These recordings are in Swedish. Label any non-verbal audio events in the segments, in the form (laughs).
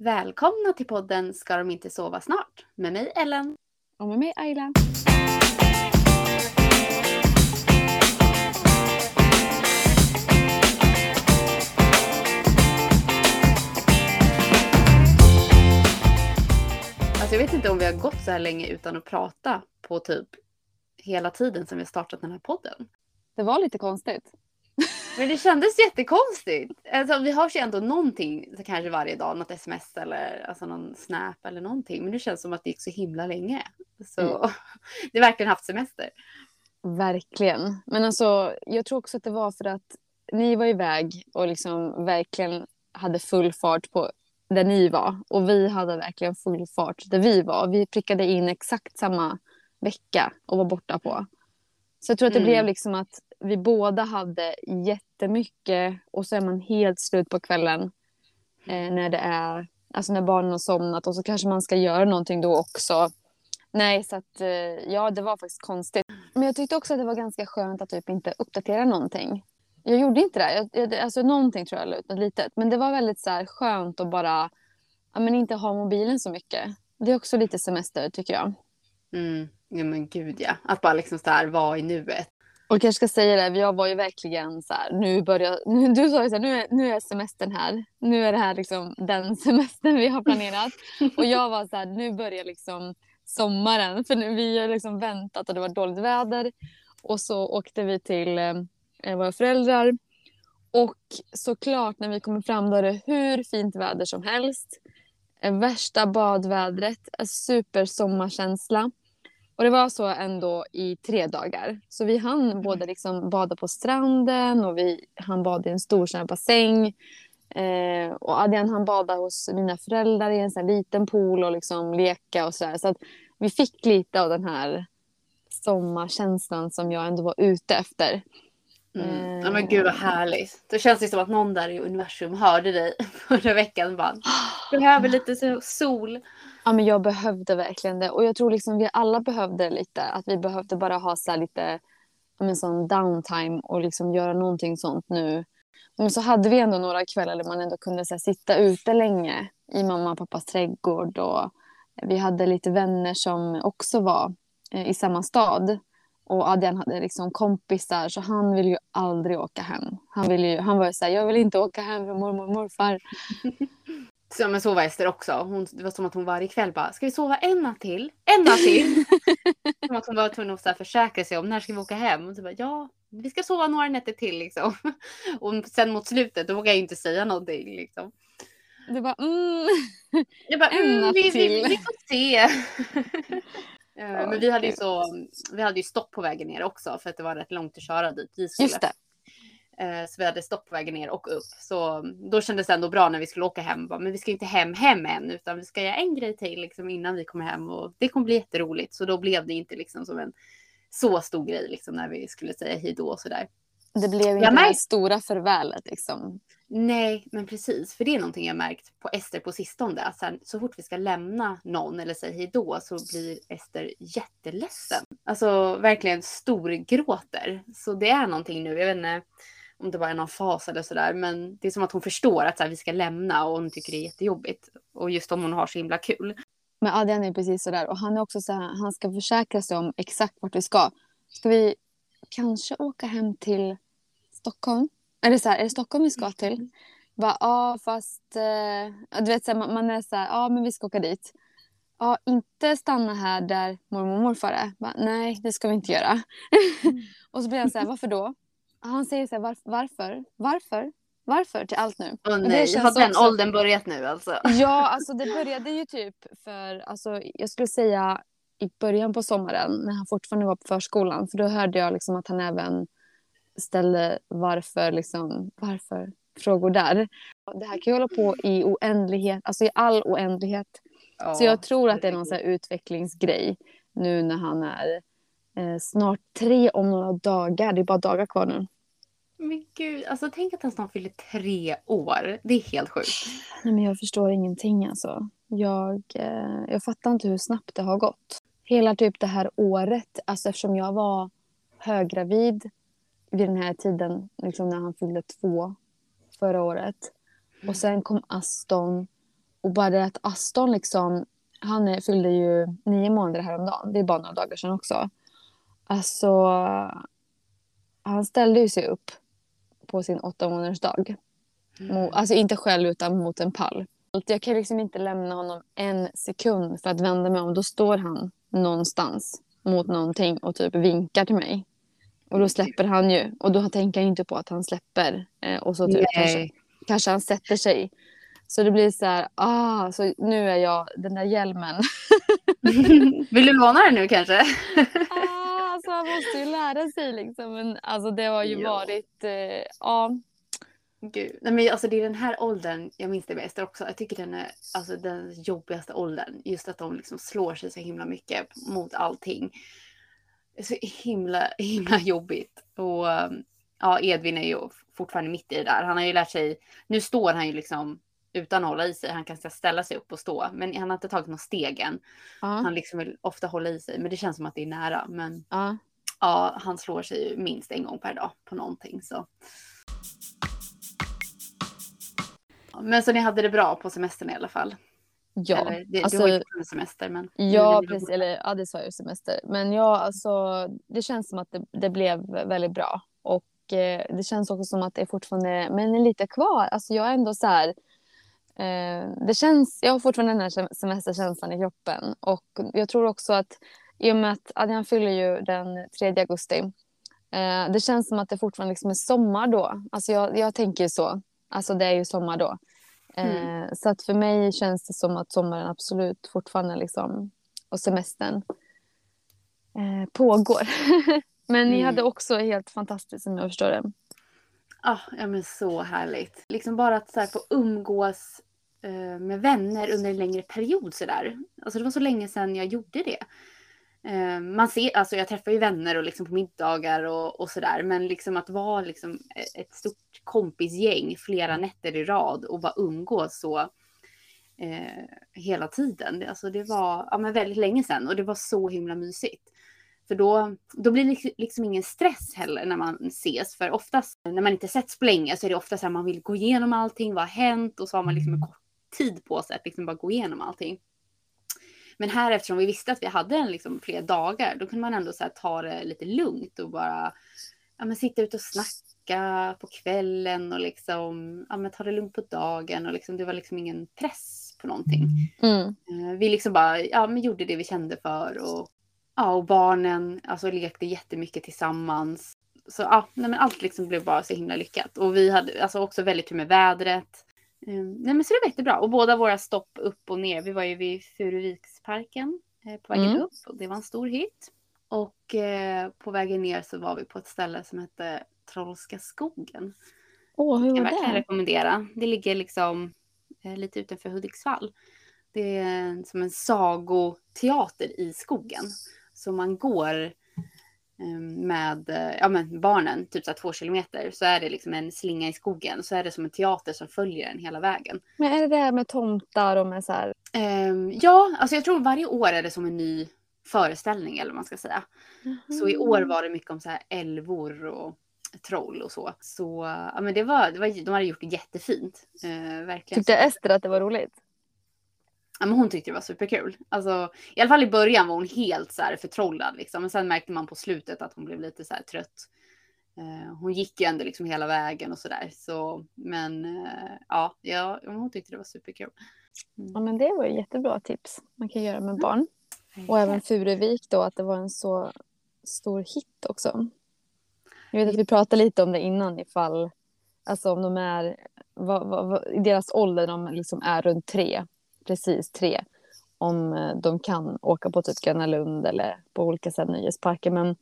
Välkomna till podden Ska de inte sova snart? Med mig Ellen. Och med mig Ayla. Alltså jag vet inte om vi har gått så här länge utan att prata på typ hela tiden som vi har startat den här podden. Det var lite konstigt. Men det kändes jättekonstigt. Alltså, vi har ju ändå någonting kanske varje dag, något sms eller alltså, någon snap eller någonting. Men det känns som att det gick så himla länge. Så mm. (laughs) det verkligen haft semester. Verkligen. Men alltså, jag tror också att det var för att ni var iväg och liksom verkligen hade full fart på där ni var. Och vi hade verkligen full fart där vi var. Vi prickade in exakt samma vecka och var borta på. Så jag tror att det mm. blev liksom att vi båda hade jättemycket och så är man helt slut på kvällen eh, när det är, alltså när barnen har somnat och så kanske man ska göra någonting då också. Nej, så att eh, ja, det var faktiskt konstigt. Men jag tyckte också att det var ganska skönt att typ inte uppdatera någonting. Jag gjorde inte det. Jag, jag, alltså någonting tror jag något litet. Men det var väldigt så här, skönt att bara ja, men inte ha mobilen så mycket. Det är också lite semester tycker jag. Mm. Ja men gud ja. Att bara liksom så här vara i nuet. Och jag kanske ska säga det, jag var ju verkligen så här, nu börjar, (laughs) nu, du sa ju så här, nu är, nu är semestern här. Nu är det här liksom den (laughs) semestern vi har planerat. och jag var så här, nu börjar liksom sommaren. För nu, vi har liksom väntat och det var dåligt väder. Och så åkte vi till eh, våra föräldrar. Och såklart när vi kommer fram då är det hur fint väder som helst. Eh, värsta badvädret, supersommarkänsla. Och det var så ändå i tre dagar. Så vi hann mm. både liksom bada på stranden och vi hann bada i en stor sån bassäng. Eh, och Adrian han bada hos mina föräldrar i en sån liten pool och liksom leka och sådär. Så att vi fick lite av den här sommarkänslan som jag ändå var ute efter. Mm. Ja men gud vad härligt. Det känns det som att någon där i universum hörde dig (laughs) förra veckan. Bara, behöver lite sol. Ja, men jag behövde verkligen det. Och jag tror liksom vi alla behövde lite. Att vi behövde bara ha så lite men, sån downtime och liksom göra någonting sånt nu. Men så hade vi ändå några kvällar där man ändå kunde så här, sitta ute länge i mamma och pappas trädgård. Och vi hade lite vänner som också var eh, i samma stad. Och Adrian hade liksom kompisar så han ville ju aldrig åka hem. Han, ville ju, han var ju såhär, jag vill inte åka hem för mormor och morfar. (laughs) Så, men så var Ester också. Hon, det var som att hon varje kväll bara, ska vi sova en natt till? En natt till? (laughs) som att hon var tvungen att så försäkra sig om när ska vi åka hem? Och så bara, ja, vi ska sova några nätter till liksom. (laughs) Och sen mot slutet då vågade jag inte säga någonting liksom. Du bara, mm. Jag bara, mm, natt vi. Vi, vi får se. (laughs) Eh, men vi hade ju så, vi hade ju stopp på vägen ner också för att det var rätt långt att köra dit. Vi skulle. Just det. Eh, så vi hade stopp på vägen ner och upp. Så då kändes det ändå bra när vi skulle åka hem. Men vi ska inte hem hem än utan vi ska göra en grej till liksom innan vi kommer hem. Och det kommer bli jätteroligt. Så då blev det inte liksom som en så stor grej liksom när vi skulle säga hej då och sådär. Det blev inte det stora farvälet liksom. Nej, men precis. För det är någonting jag märkt på Ester på sistone. Att sen, så fort vi ska lämna någon eller säga hej då så blir Ester jätteledsen. Alltså verkligen storgråter. Så det är någonting nu. Jag vet inte om det bara är någon fas eller sådär. Men det är som att hon förstår att så här, vi ska lämna och hon tycker det är jättejobbigt. Och just om hon har så himla kul. Men Adrian är precis sådär. Och han är också så här, han ska försäkra sig om exakt vart vi ska. Ska vi kanske åka hem till Stockholm? Är det så här, är det Stockholm vi ska till? Ja, ah, fast eh, du vet, så här, man, är så här, ja men vi ska åka dit. Ja, inte stanna här där mormor och morfar är. Bara, Nej, det ska vi inte göra. Mm. (laughs) och så blir han så här, varför då? Han säger så här, var, varför? Varför? Varför till allt nu? Åh oh, nej, har den också... åldern börjat nu alltså? Ja, alltså det började ju typ för, alltså jag skulle säga i början på sommaren när han fortfarande var på förskolan. För då hörde jag liksom att han även ställde varför, liksom, varför frågor där. Det här kan ju hålla på i oändlighet, alltså i all oändlighet. Ja, så jag tror att det är någon så utvecklingsgrej nu när han är eh, snart tre om några dagar. Det är bara dagar kvar nu. Men gud, alltså tänk att han snart fyller tre år. Det är helt sjukt. Nej, men jag förstår ingenting alltså. Jag, eh, jag fattar inte hur snabbt det har gått. Hela typ det här året, alltså eftersom jag var höggravid vid den här tiden, liksom när han fyllde två förra året. Och sen kom Aston och bara det att Aston liksom, han fyllde ju nio månader häromdagen. Det är bara några dagar sedan också. Alltså, han ställde ju sig upp på sin åtta månaders dag. Mo- Alltså inte själv utan mot en pall. Jag kan liksom inte lämna honom en sekund för att vända mig om. Då står han någonstans mot någonting och typ vinkar till mig. Och då släpper han ju. Och då tänker jag inte på att han släpper. Eh, och så typ kanske, kanske han sätter sig. Så det blir så här, ah, så nu är jag den där hjälmen. (laughs) (laughs) Vill du låna den nu kanske? ah, alltså han måste ju lära sig liksom. Men alltså det har ju Ja. varit, eh, ja. Gud. Nej, men alltså det är den här åldern, jag minns det Ester också, jag tycker den är alltså, den jobbigaste åldern. Just att de liksom slår sig så himla mycket mot allting. Det är så himla, himla jobbigt. Och ja, Edvin är ju fortfarande mitt i det där. Han har ju lärt sig, nu står han ju liksom utan att hålla i sig. Han kan ställa sig upp och stå, men han har inte tagit några steg än. ja. Han liksom vill ofta hålla i sig, men det känns som att det är nära. Men ja. ja, han slår sig ju minst en gång per dag på någonting. Så. Men så ni hade det bra på semestern i alla fall? Ja, Eller, det, alltså, du har ju fortfarande semester men... ja, var precis. Eller, ja, det sa jag semester. Men ja, alltså, det känns som att det, det blev väldigt bra. Och eh, det känns också som att det är fortfarande, men är lite kvar. Alltså jag är ändå så här, det känns, jag har fortfarande den här sem- semesterkänslan i kroppen. Och jag tror också att i och med att Adrian fyller ju den 3 augusti. Eh, det känns som att det fortfarande liksom är sommar då. Alltså jag, jag tänker ju så. Alltså det är ju sommar då. Mm. Eh, så att för mig känns det som att sommaren absolut fortfarande liksom, och semestern eh, pågår. (laughs) Men ni Mm. hade också helt fantastiskt som jag förstår det. Ah, ja men så härligt. Liksom bara att så få umgås eh, med vänner under en längre period sådär. Alltså det var så länge sedan jag gjorde det. Eh, man ser, alltså jag träffar ju vänner och liksom på middagar och, och sådär. Men liksom att vara liksom ett stort kompisgäng flera nätter i rad och bara umgås så eh, hela tiden. Det- Alltså det var ja, men väldigt länge sedan och det var så himla mysigt. För då, då blir det liksom- liksom ingen stress heller när man ses. För oftast när man inte setts på länge så är det ofta så här man vill gå igenom allting, vad har hänt? Och så har man liksom en kort tid på sig att liksom bara gå igenom allting. Men här eftersom vi visste att vi hade en liksom fler dagar, då kunde man ändå så här ta det lite lugnt och bara ja, men sitta ute och snacka på kvällen och liksom ja, men ta det lugnt på dagen. Och liksom, det var liksom ingen press på någonting. Mm. Eh, Vi liksom bara ja, men gjorde det vi kände för. Och, ja, och barnen alltså, lekte jättemycket tillsammans. Så ja, nej, men allt liksom blev bara så himla lyckat. Och vi hade alltså, också väldigt tur med vädret. Eh, nej, men så det var jättebra. Och båda våra stopp upp och ner. Vi var ju vid Furuviksparken eh, på vägen Mm. upp. Och det var en stor hit. Och eh, på vägen ner så var vi på ett ställe som hette Trollska skogen. Åh, hur kan var jag verkligen det? rekommendera. Det ligger liksom eh, lite utanför Hudiksvall. Det är som en sagoteater i skogen. Så man går med eh, ja, men barnen, typ så två kilometer, så är det liksom en slinga i skogen. Så är det som en teater som följer den hela vägen. Men är det det här med tomtar och med så här... Ehm, ja, alltså jag tror varje år är det som en ny föreställning eller vad man ska säga. Så i år var det mycket om så här älvor och troll och så. Så ja, men det var, det var, de hade gjort det jättefint. Eh, verkligen. Tyckte Ester att det var roligt? Ja, men hon tyckte det var superkul. Alltså, I alla fall i början var hon helt så här förtrollad. Liksom. Men sen märkte man på slutet att hon blev lite så här trött. Eh, hon gick ju ändå liksom hela vägen och sådär. Så, men eh, ja, ja, hon tyckte det var superkul. Ja, men det var ju jättebra tips man kan göra med barn. Och även Furuvik då, att det var en så stor hit också. Jag vet att vi pratade lite om det innan ifall, alltså om de är, vad, vad, vad, i deras ålder, de liksom är runt tre, precis tre, om eh, de kan åka på typ Gröna Lund eller på olika så nöjesparker. Men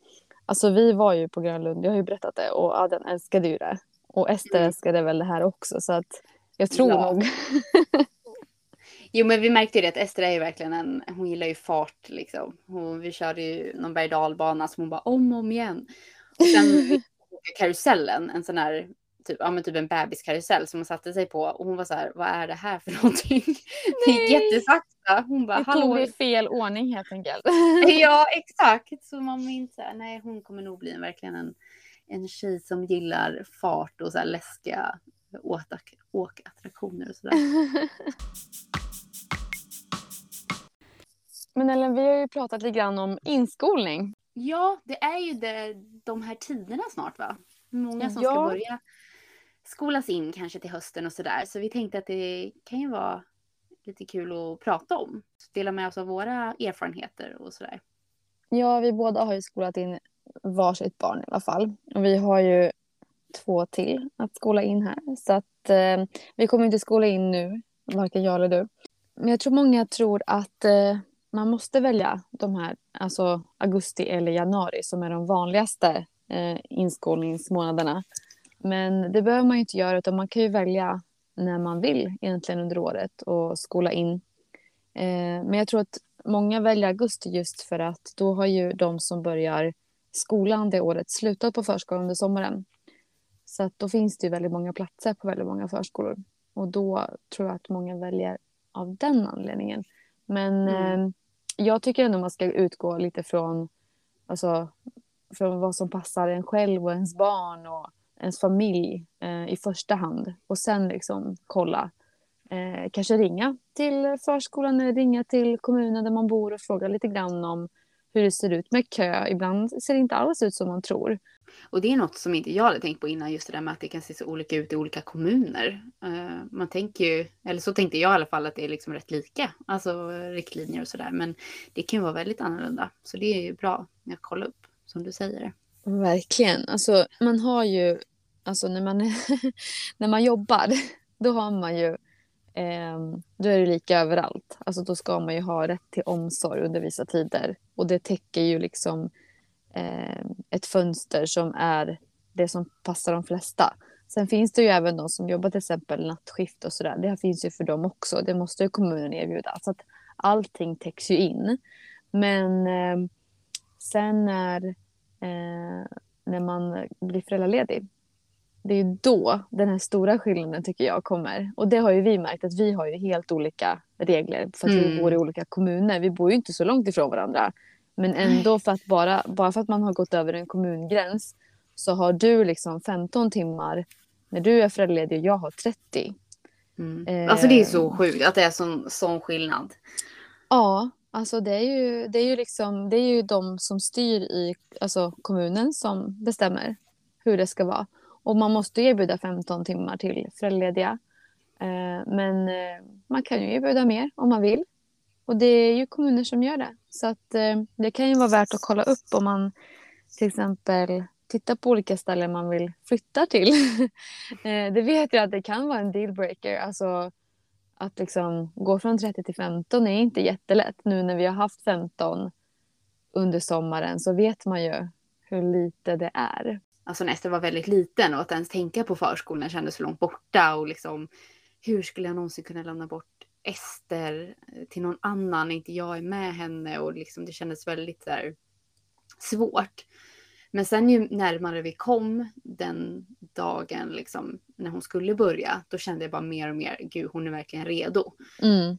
alltså vi var ju på Gröna Lund, jag har ju berättat det, och Adrian älskade ju det. Och Ester Mm. älskade väl det här också, så att jag tror Ja. nog. (laughs) Jo men vi märkte ju det att Ester är ju verkligen en, hon gillar ju fart liksom. Hon, vi körde ju någon berg dalbana som hon bara om och om igen. Och sen karusellen, en sån här typ, ja, men typ en bebiskarusell som hon satte sig på och hon var så här, vad är det här för (laughs) någonting? Det gick Nej. jättesakta. Hon bara, Vi tog det i fel ordning helt enkelt. (laughs) Ja (laughs) exakt, så man minns så nej hon kommer nog bli en, verkligen en, en tjej som gillar fart och så här läskiga åtak, åkattraktioner och sådär. Men Ellen, vi har ju pratat lite grann om inskolning. Ja, det är ju det, de här tiderna snart va? Många som ska Ja. börja skolas in kanske till hösten och sådär. Så vi tänkte att det kan ju vara lite kul att prata om. Dela med oss av våra erfarenheter och sådär. Ja, vi båda har ju skolat in varsitt barn i alla fall. Och vi har ju två till att skola in här. Så att eh, vi kommer inte skola in nu, varken jag eller du. Men jag tror många tror att eh, man måste välja de här, alltså augusti eller januari som är de vanligaste eh, inskolningsmånaderna. Men det behöver man ju inte göra utan man kan ju välja när man vill egentligen under året och skola in. Eh, men jag tror att många väljer augusti just för att då har ju de som börjar skolan det året slutat på förskolan under sommaren. Så att då finns det ju väldigt många platser på väldigt många förskolor. Och då tror jag att många väljer av den anledningen. Men Mm. eh, jag tycker ändå man ska utgå lite från, alltså, från vad som passar en själv och ens barn och ens familj eh, i första hand. Och sen liksom kolla. Eh, kanske ringa till förskolan eller ringa till kommunen där man bor och fråga lite grann om hur det ser ut med kö. Ibland ser det inte alls ut som man tror. Och det är något som inte jag hade tänkt på innan, just det där med att det kan se så olika ut i olika kommuner. Eh, man tänker ju, eller så tänkte jag i alla fall, att det är liksom rätt lika, alltså riktlinjer och sådär. Men det kan ju vara väldigt annorlunda. Så det är ju bra att kolla upp, som du säger. Verkligen. Alltså, man har ju, alltså när man, (laughs) när man jobbar, (laughs) då har man ju, eh, då är det lika överallt. Alltså då ska man ju ha rätt till omsorg under vissa tider. Och det täcker ju liksom eh, ett fönster som är det som passar de flesta. Sen finns det ju även de som jobbar till exempel nattskift och sådär. Det här finns ju för dem också. Det måste ju kommunen erbjuda. Så att allting täcks ju in. Men eh, sen när eh, när man blir föräldraledig. Det är ju då den här stora skillnaden tycker jag kommer. Och det har ju vi märkt att vi har ju helt olika regler för att vi Mm. bor i olika kommuner. Vi bor ju inte så långt ifrån varandra. Men ändå för att bara, bara för att man har gått över en kommungräns så har du liksom 15 timmar när du är föräldraledig och jag har 30. Mm. Eh. Alltså det är så sjukt att det är sån, sån skillnad. Ja, alltså det är ju, det är ju, liksom, det är ju de som styr i alltså kommunen som bestämmer hur det ska vara. Och man måste erbjuda 15 timmar till föräldralediga. Eh, men eh, man kan ju erbjuda mer om man vill. Och det är ju kommuner som gör det. Så att eh, det kan ju vara värt att kolla upp om man till exempel tittar på olika ställen man vill flytta till. (laughs) det vet jag att det kan vara en dealbreaker. Alltså att liksom gå från 30 till 15 är inte jättelätt. Nu när vi har haft 15 under sommaren så vet man ju hur lite det är. Alltså när Ester var väldigt liten och att ens tänka på förskolan kändes så långt borta och liksom hur skulle jag någonsin kunna lämna bort Ester till någon annan när inte jag är med henne och liksom det kändes väldigt där, svårt. Men sen ju närmare vi kom den dagen liksom när hon skulle börja, då kände jag bara mer och mer, gud hon är verkligen redo. Mm.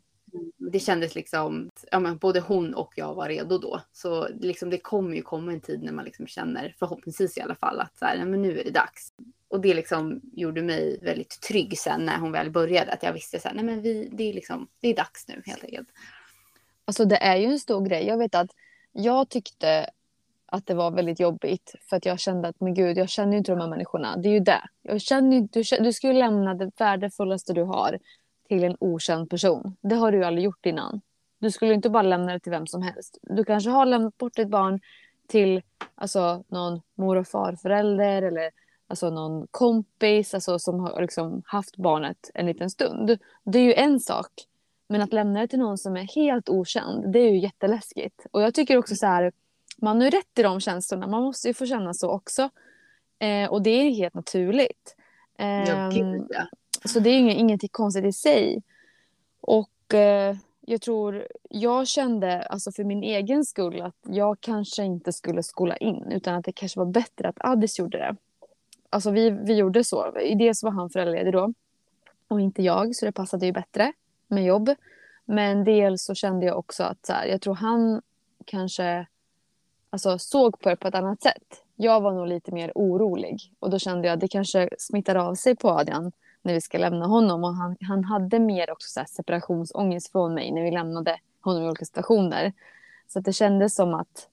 Det kändes liksom, ja men både hon och jag var redo då. Så liksom det kommer ju komma en tid när man liksom känner, förhoppningsvis i alla fall, att så här, men nu är det dags. Och det liksom gjorde mig väldigt trygg sen när hon väl började. Att jag visste så här, nej men vi, det är liksom, det är dags nu helt enkelt. Alltså det är ju en stor grej. Jag vet att jag tyckte att det var väldigt jobbigt för att jag kände att men gud, jag känner ju inte de här människorna. Det är ju det. Jag känner ju, du, du ska ju lämna det värdefullaste du har till en okänd person. Det har du ju aldrig gjort innan. Du skulle inte bara lämna det till vem som helst. Du kanske har lämnat bort ditt barn till alltså, någon mor och farförälder eller alltså, någon kompis alltså, som har liksom, haft barnet en liten stund. Det är ju en sak. Men att lämna det till någon som är helt okänd, det är ju jätteläskigt. Och jag tycker också så här, man ju rätt i de känslorna. Man måste ju få känna så också. Eh, och det är helt naturligt. Ja, gud, ja. så det är ju inget, ingenting konstigt i sig. Och eh, jag tror, jag kände alltså för min egen skull att jag kanske inte skulle skola in utan att det kanske var bättre att Addis gjorde det. Alltså vi, vi gjorde så. I det så var han föräldraledig då och inte jag så det passade ju bättre med jobb. Men dels så kände jag också att så här, jag tror han kanske alltså, såg på det på ett annat sätt. Jag var nog lite mer orolig och då kände jag att det kanske smittar av sig på Adrian när vi ska lämna honom. Och han, han hade mer också så separationsångest från mig när vi lämnade honom i olika situationer. Så att det kändes som att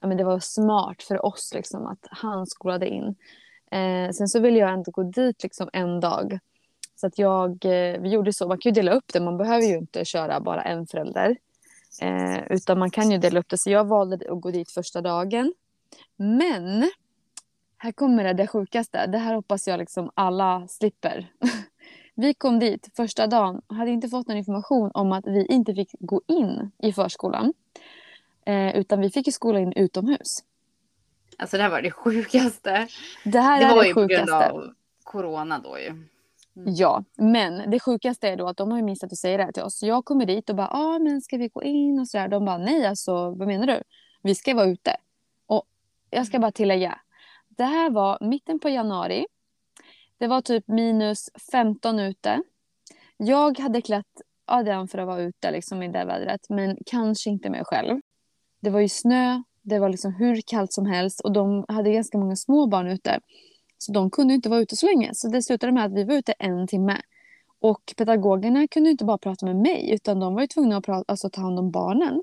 ja, men det var smart för oss liksom, att han skolade in. Eh, sen så ville jag ändå gå dit liksom, en dag. Så att jag, eh, vi gjorde så, man kan ju dela upp det, man behöver ju inte köra bara en förälder. Eh, utan man kan ju dela upp det. Så jag valde att gå dit första dagen. Men här kommer det, det sjukaste. Det här hoppas jag liksom alla slipper. (laughs) Vi kom dit första dagen och hade inte fått någon information om att vi inte fick gå in i förskolan. Eh, utan vi fick ju skola in utomhus. Alltså det här var det sjukaste. Det här det är var det ju på grund av corona då ju. Mm. Ja, men det sjukaste är då att de har ju missat att säga det här till oss. Jag kommer dit och bara, ja ah, men ska vi gå in och sådär. De bara, nej alltså vad menar du? Vi ska vara ute. Och jag ska bara tillägga, det här var mitten på januari. Det var typ minus 15 ute. Jag hade klätt Adrian för att vara ute liksom, i det vädret, men kanske inte mig själv. Det var ju snö, det var liksom hur kallt som helst och de hade ganska många små barn ute. Så de kunde inte vara ute så länge. Så det slutade med att vi var ute en timme. Och pedagogerna kunde inte bara prata med mig utan de var ju tvungna att prata, alltså, ta hand om barnen.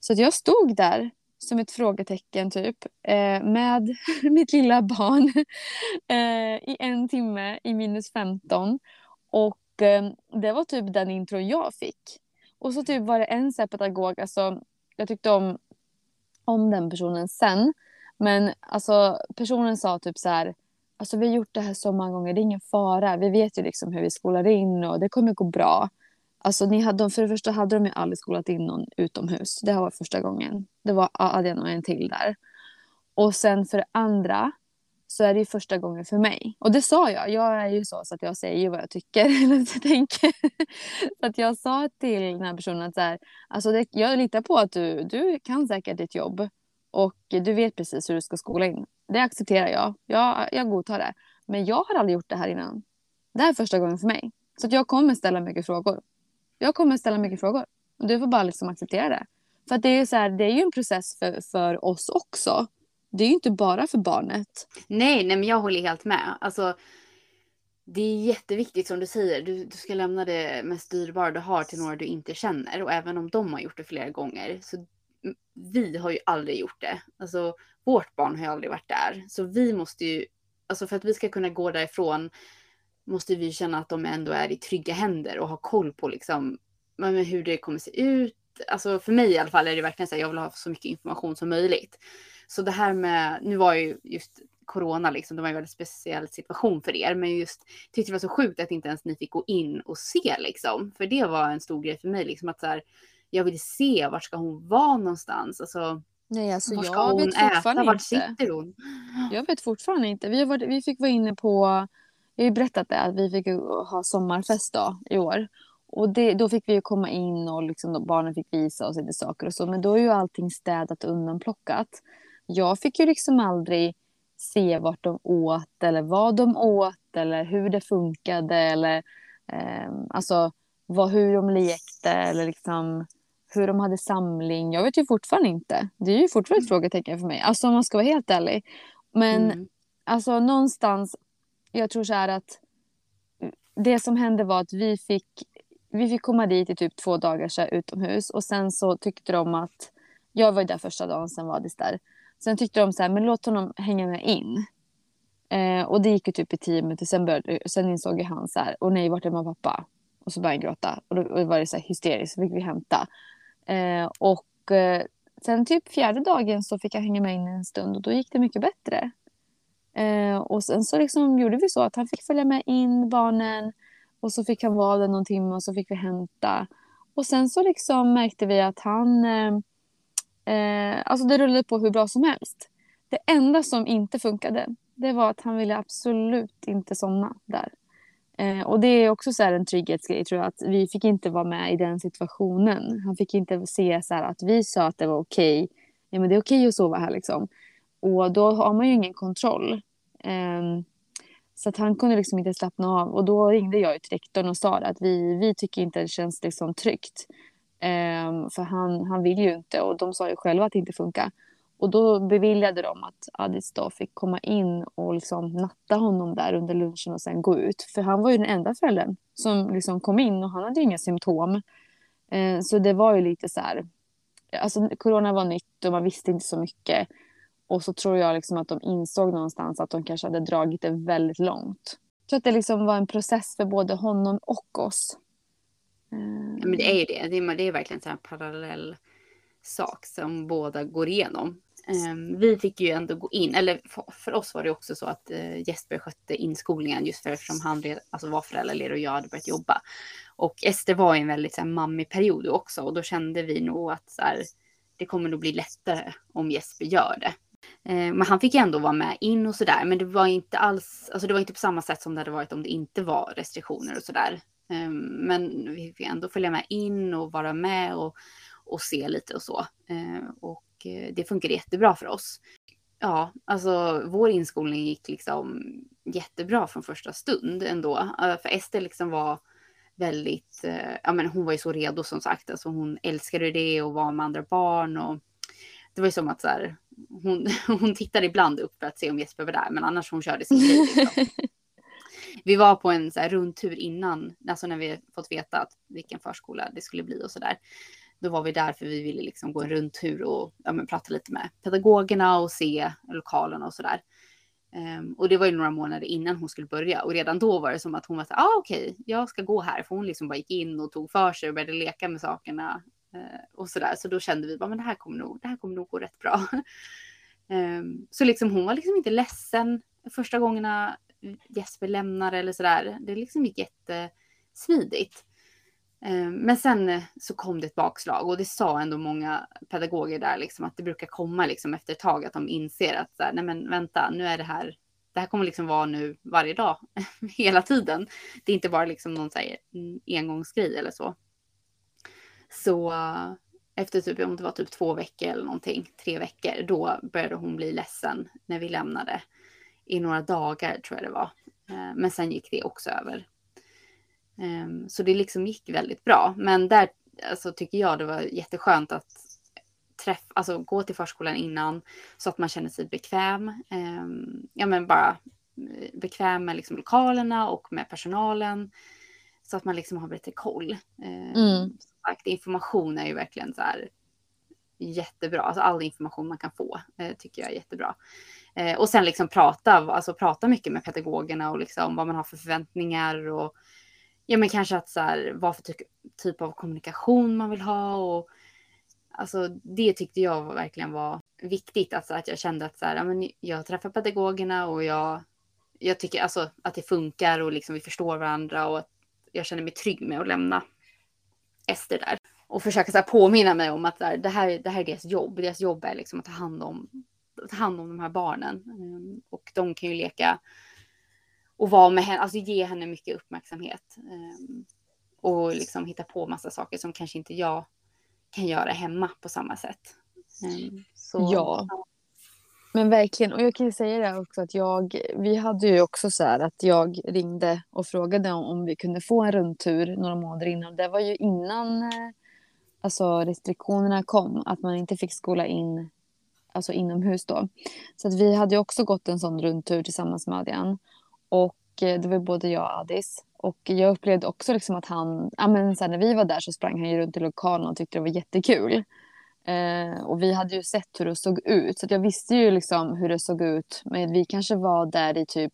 Så att jag stod där som ett frågetecken typ eh, med (laughs) mitt lilla barn (laughs) eh, i en timme i minus 15. Och eh, det var typ den intro jag fick. Och så typ var det en så här pedagog, alltså jag tyckte om, om den personen sen. Men alltså personen sa typ så här, alltså vi har gjort det här så många gånger, det är ingen fara. Vi vet ju liksom hur vi skolar in och det kommer gå bra. Alltså ni hade, för det första hade de ju aldrig skolat in någon utomhus. Det här var första gången. Det var Adrian och en till där. Och sen för det andra så är det ju första gången för mig. Och det sa jag. Jag är ju så, så att jag säger ju vad jag tycker (laughs) eller tänker. så att jag sa till den här personen att så här, alltså det, jag litar på att du, du kan säkert ditt jobb och du vet precis hur du ska skola in. Det accepterar jag. jag. Jag godtar det. Men jag har aldrig gjort det här innan. Det här är första gången för mig. Så att jag kommer ställa mycket frågor. Jag kommer ställa mycket frågor. Och du får bara liksom acceptera det. För att det är, så här, det är ju en process för, för oss också. Det är ju inte bara för barnet. Nej, nej men jag håller helt med. Alltså, det är jätteviktigt som du säger. Du, du ska lämna det mest dyrbara du har till några du inte känner. Och även om de har gjort det flera gånger. Så vi har ju aldrig gjort det. Alltså vårt barn har ju aldrig varit där. Så vi måste ju, alltså för att vi ska kunna gå därifrån måste vi känna att de ändå är i trygga händer och ha koll på liksom hur det kommer se ut. Alltså för mig i alla fall är det verkligen så att jag vill ha så mycket information som möjligt. Så det här med, nu var ju just corona liksom, det var en väldigt speciell situation för er, men just tyckte det var så sjukt att inte ens ni fick gå in och se liksom, för det var en stor grej för mig liksom att så här, jag vill se vart ska hon vara någonstans, alltså. Nej, alltså var ska jag hon vet fortfarande äta? Vart sitter hon? Jag vet fortfarande inte. Vi, varit, vi fick vara inne på, jag har ju berättat det, att vi fick ha sommarfest då, i år. Och det, då fick vi ju komma in och liksom, barnen fick visa oss lite saker och så. Men då är ju allting städat och undanplockat. Jag fick ju liksom aldrig se vart de åt eller vad de åt eller hur det funkade eller eh, alltså vad, hur de lekte eller liksom hur de hade samling. Jag vet ju fortfarande inte. Det är ju fortfarande ett frågetecken för mig. Alltså om man ska vara helt ärlig. Men Mm. alltså någonstans, jag tror så här att det som hände var att vi fick, vi fick komma dit i typ två dagar så utomhus och sen så tyckte de att, jag var ju där första dagen, sen var det där. Sen tyckte de så här, men låt honom hänga med in. Eh, och det gick ju typ i tio minuter, sen, började, sen insåg han så här, och nej, vart är mamma och pappa? Och så började han gråta och då och var det så här hysteriskt, så fick vi hämta. Eh, och eh, sen typ fjärde dagen så fick jag hänga med in en stund och då gick det mycket bättre. Eh, och sen så liksom gjorde vi så att han fick följa med in barnen och så fick han vara där någon timme och så fick vi hämta. Och sen så liksom märkte vi att han, eh, eh, alltså det rullade på hur bra som helst. Det enda som inte funkade, det var att han ville absolut inte somna där. Eh, och det är också så här en trygghetsgrej tror jag, att vi fick inte vara med i den situationen. Han fick inte se så här att vi sa att det var okej. Ja men det är okej att sova här liksom. Och då har man ju ingen kontroll. Eh, så att han kunde liksom inte slappna av. Och då ringde jag till rektorn och sa att vi, vi tycker inte det känns liksom tryggt. Eh, för han, han vill ju inte och de sa ju själva att det inte funkar. Och då beviljade de att Addis då fick komma in och liksom natta honom där under lunchen och sen gå ut. För han var ju den enda föräldern som liksom kom in och han hade ju inga symptom. Eh, så det var ju lite så här, alltså corona var nytt och man visste inte så mycket. Och så tror jag liksom att de insåg någonstans att de kanske hade dragit det väldigt långt. Så att det liksom var en process för både honom och oss. Ja, men det är ju det. Det är, det är verkligen en parallell sak som båda går igenom. Ehm, vi fick ju ändå gå in, eller för, oss var det också så att eh, Jesper skötte inskolningen just för eftersom han alltså, var föräldraledig och jag hade börjat jobba. Och Ester var i en väldigt så här, mammig period också och då kände vi nog att så här, det kommer nog bli lättare om Jesper gör det. Ehm, men han fick ändå vara med in och sådär, men det var inte alls, alltså det var inte på samma sätt som det hade varit om det inte var restriktioner och sådär. Ehm, men vi fick ändå följa med in och vara med och, och se lite och så. Uh, och Eh, det funkade jättebra för oss. Ja, alltså vår inskolning gick liksom jättebra från första stund ändå. Eh, för Ester liksom var väldigt, eh, ja men hon var ju så redo som sagt. Alltså hon älskade det och var med andra barn och det var ju som att så här, hon, (laughs) hon tittade ibland upp för att se om Jesper var där, men annars hon körde sin grej. Liksom. (laughs) Vi var på en så här rundtur innan, alltså när vi fått veta att vilken förskola det skulle bli och så där då var vi där för vi ville liksom gå en rundtur och ja, men, prata lite med pedagogerna och se lokalerna och sådär. Um, och det var ju några månader innan hon skulle börja och redan då var det som att hon var så ah, okej, okay, jag ska gå här. För hon liksom bara gick in och tog för sig och började leka med sakerna uh, och sådär. Så då kände vi bara, men det här kommer nog, det här kommer nog gå rätt bra. um, (laughs) så liksom hon var liksom inte ledsen första gångerna Jesper lämnade eller sådär. Det liksom gick jättesmidigt. Eh, men sen eh, så kom det ett bakslag och det sa ändå många pedagoger där liksom att det brukar komma liksom efter ett tag att de inser att så här, nej men vänta, nu är det här, det här kommer liksom vara nu varje dag, (laughs) hela tiden. Det är inte bara liksom någon så här engångsgrej eller så. Så eh, efter typ, om det var typ två veckor eller någonting, tre veckor, då började hon bli ledsen när vi lämnade. I några dagar tror jag det var. Men sen gick det också över. Um, så det liksom gick väldigt bra. Men där alltså, tycker jag det var jätteskönt att träff, alltså, gå till förskolan innan så att man känner sig bekväm. Um, ja, men bara eh, bekväm med liksom, lokalerna och med personalen. Så att man liksom har bättre koll. Um, mm. sagt, information är ju verkligen så här jättebra. Alltså all information man kan få eh, tycker jag är jättebra. Eh, och sen liksom prata, alltså prata mycket med pedagogerna och liksom vad man har för förväntningar och ja men kanske att så här, vad för typ av kommunikation man vill ha och alltså det tyckte jag verkligen var viktigt. Alltså att jag kände att så här, ja, men jag träffar pedagogerna och jag, jag tycker alltså att det funkar och liksom vi förstår varandra och att jag känner mig trygg med att lämna Ester där. Och försöka så här, påminna mig om att så här, det, här, det här är deras jobb. Deras jobb är liksom att ta hand om, ta hand om de här barnen. Ehm, och de kan ju leka och vara med henne, alltså ge henne mycket uppmärksamhet. Um, och liksom hitta på massa saker som kanske inte jag kan göra hemma på samma sätt. Um, så, ja. Men verkligen, och jag kan ju säga det också att jag, vi hade ju också så här att jag ringde och frågade om, vi kunde få en rundtur några månader innan. Det var ju innan eh, alltså, restriktionerna kom, att man inte fick skola in alltså inomhus då. Så att vi hade ju också gått en sån rundtur tillsammans med Adrian. Och eh, det var både jag och Adis. Och jag upplevde också liksom att han, ja men så här, när vi var där så sprang han ju runt i lokalen och tyckte det var jättekul. Eh, och vi hade ju sett hur det såg ut så jag visste ju liksom hur det såg ut. Men vi kanske var där i typ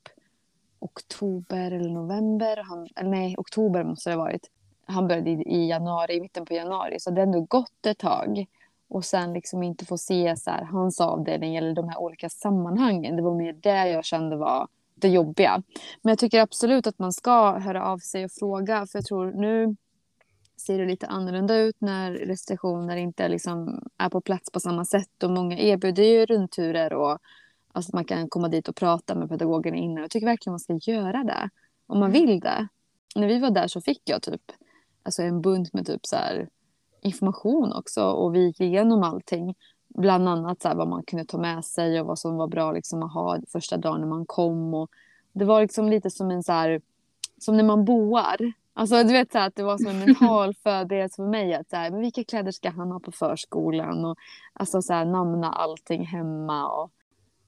oktober eller november. Han, eller nej, oktober måste det ha varit. Han började i, i januari, i mitten på januari. Så det har ändå gått ett tag. Och sen liksom inte få se så här, hans avdelning eller de här olika sammanhangen. Det var mer det jag kände var det jobbiga. Men jag tycker absolut att man ska höra av sig och fråga. För jag tror nu ser det lite annorlunda ut när restriktioner inte liksom är på plats på samma sätt. Och många erbjuder ju rundturer och alltså att man kan komma dit och prata med pedagogerna innan. Jag tycker verkligen man ska göra det. Om man mm. vill det. När vi var där så fick jag typ alltså en bunt med typ så information också och vi gick igenom allting bland annat så här, vad man kunde ta med sig och vad som var bra liksom, att ha första dagen när man kom. Och det var liksom lite som en så här, som när man boar Alltså du vet så här, att det var som en mental (laughs) förberedelse för mig. Att så här, men vilka kläder ska han ha på förskolan? Och alltså så här, namna allting hemma. Och,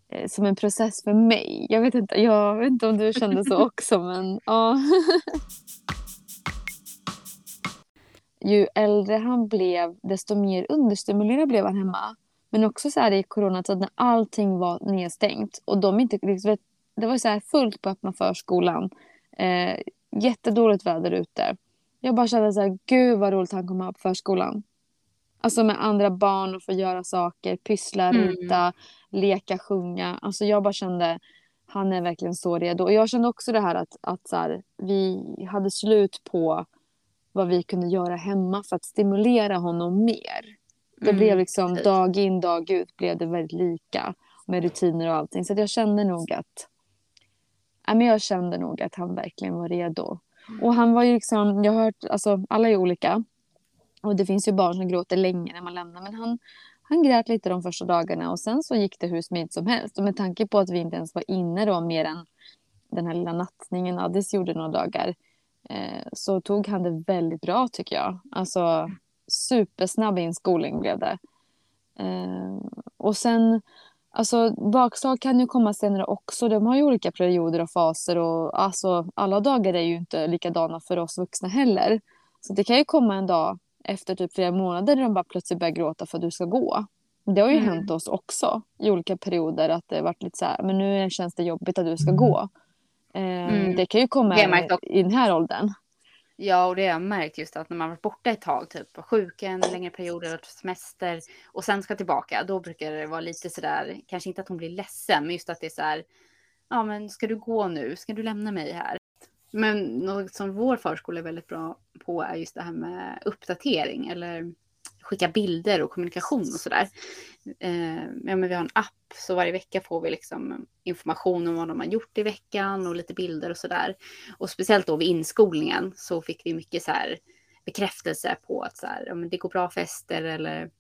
eh, som en process för mig. Jag vet inte, jag vet inte om du kände så också (laughs) men ja. (laughs) Ju äldre han blev desto mer understimulerad blev han hemma. Men också så här i coronatiden när allting var nedstängt. Och de inte, det var så här fullt på öppna förskolan. Eh, jättedåligt väder ute. Jag bara kände så här, gud vad roligt han kommer ha på förskolan. Alltså med andra barn och få göra saker, pyssla, Mm. rita, leka, sjunga. Alltså jag bara kände, han är verkligen så redo. Och jag kände också det här att, att så här, vi hade slut på vad vi kunde göra hemma för att stimulera honom mer. Det Mm, blev liksom dag in dag ut blev det väldigt lika med rutiner och allting. Så jag kände nog att ja, men jag kände nog att han verkligen var redo. Och han var ju liksom, jag har hört, alltså alla är olika. Och det finns ju barn som gråter länge när man lämnar. Men han, han grät lite de första dagarna och sen så gick det hur smidigt som helst. Och med tanke på att vi inte ens var inne då mer än den här lilla nattningen Addis gjorde några dagar. Eh, så tog han det väldigt bra tycker jag. Alltså supersnabb inskolning blev det. Eh, och sen, alltså bakslag kan ju komma senare också. De har ju olika perioder och faser och alltså alla dagar är ju inte likadana för oss vuxna heller. Så det kan ju komma en dag efter typ flera månader där de bara plötsligt börjar gråta för att du ska gå. Det har ju Mm. hänt oss också i olika perioder att det varit lite så här, men nu känns det jobbigt att du ska gå. Eh, Mm. Det kan ju komma i den här åldern. Ja, och det har jag märkt just att när man varit borta ett tag, typ var sjuk en längre period semester och sen ska tillbaka, då brukar det vara lite sådär, kanske inte att hon blir ledsen, men just att det är så här, ja men ska du gå nu, ska du lämna mig här? Men något som vår förskola är väldigt bra på är just det här med uppdatering eller skicka bilder och kommunikation och sådär. Eh, ja, men vi har en app så varje vecka får vi liksom information om vad de har gjort i veckan och lite bilder och sådär. Och speciellt då vid inskolningen så fick vi mycket så här bekräftelse på att så här, ja, men det går bra för Ester eller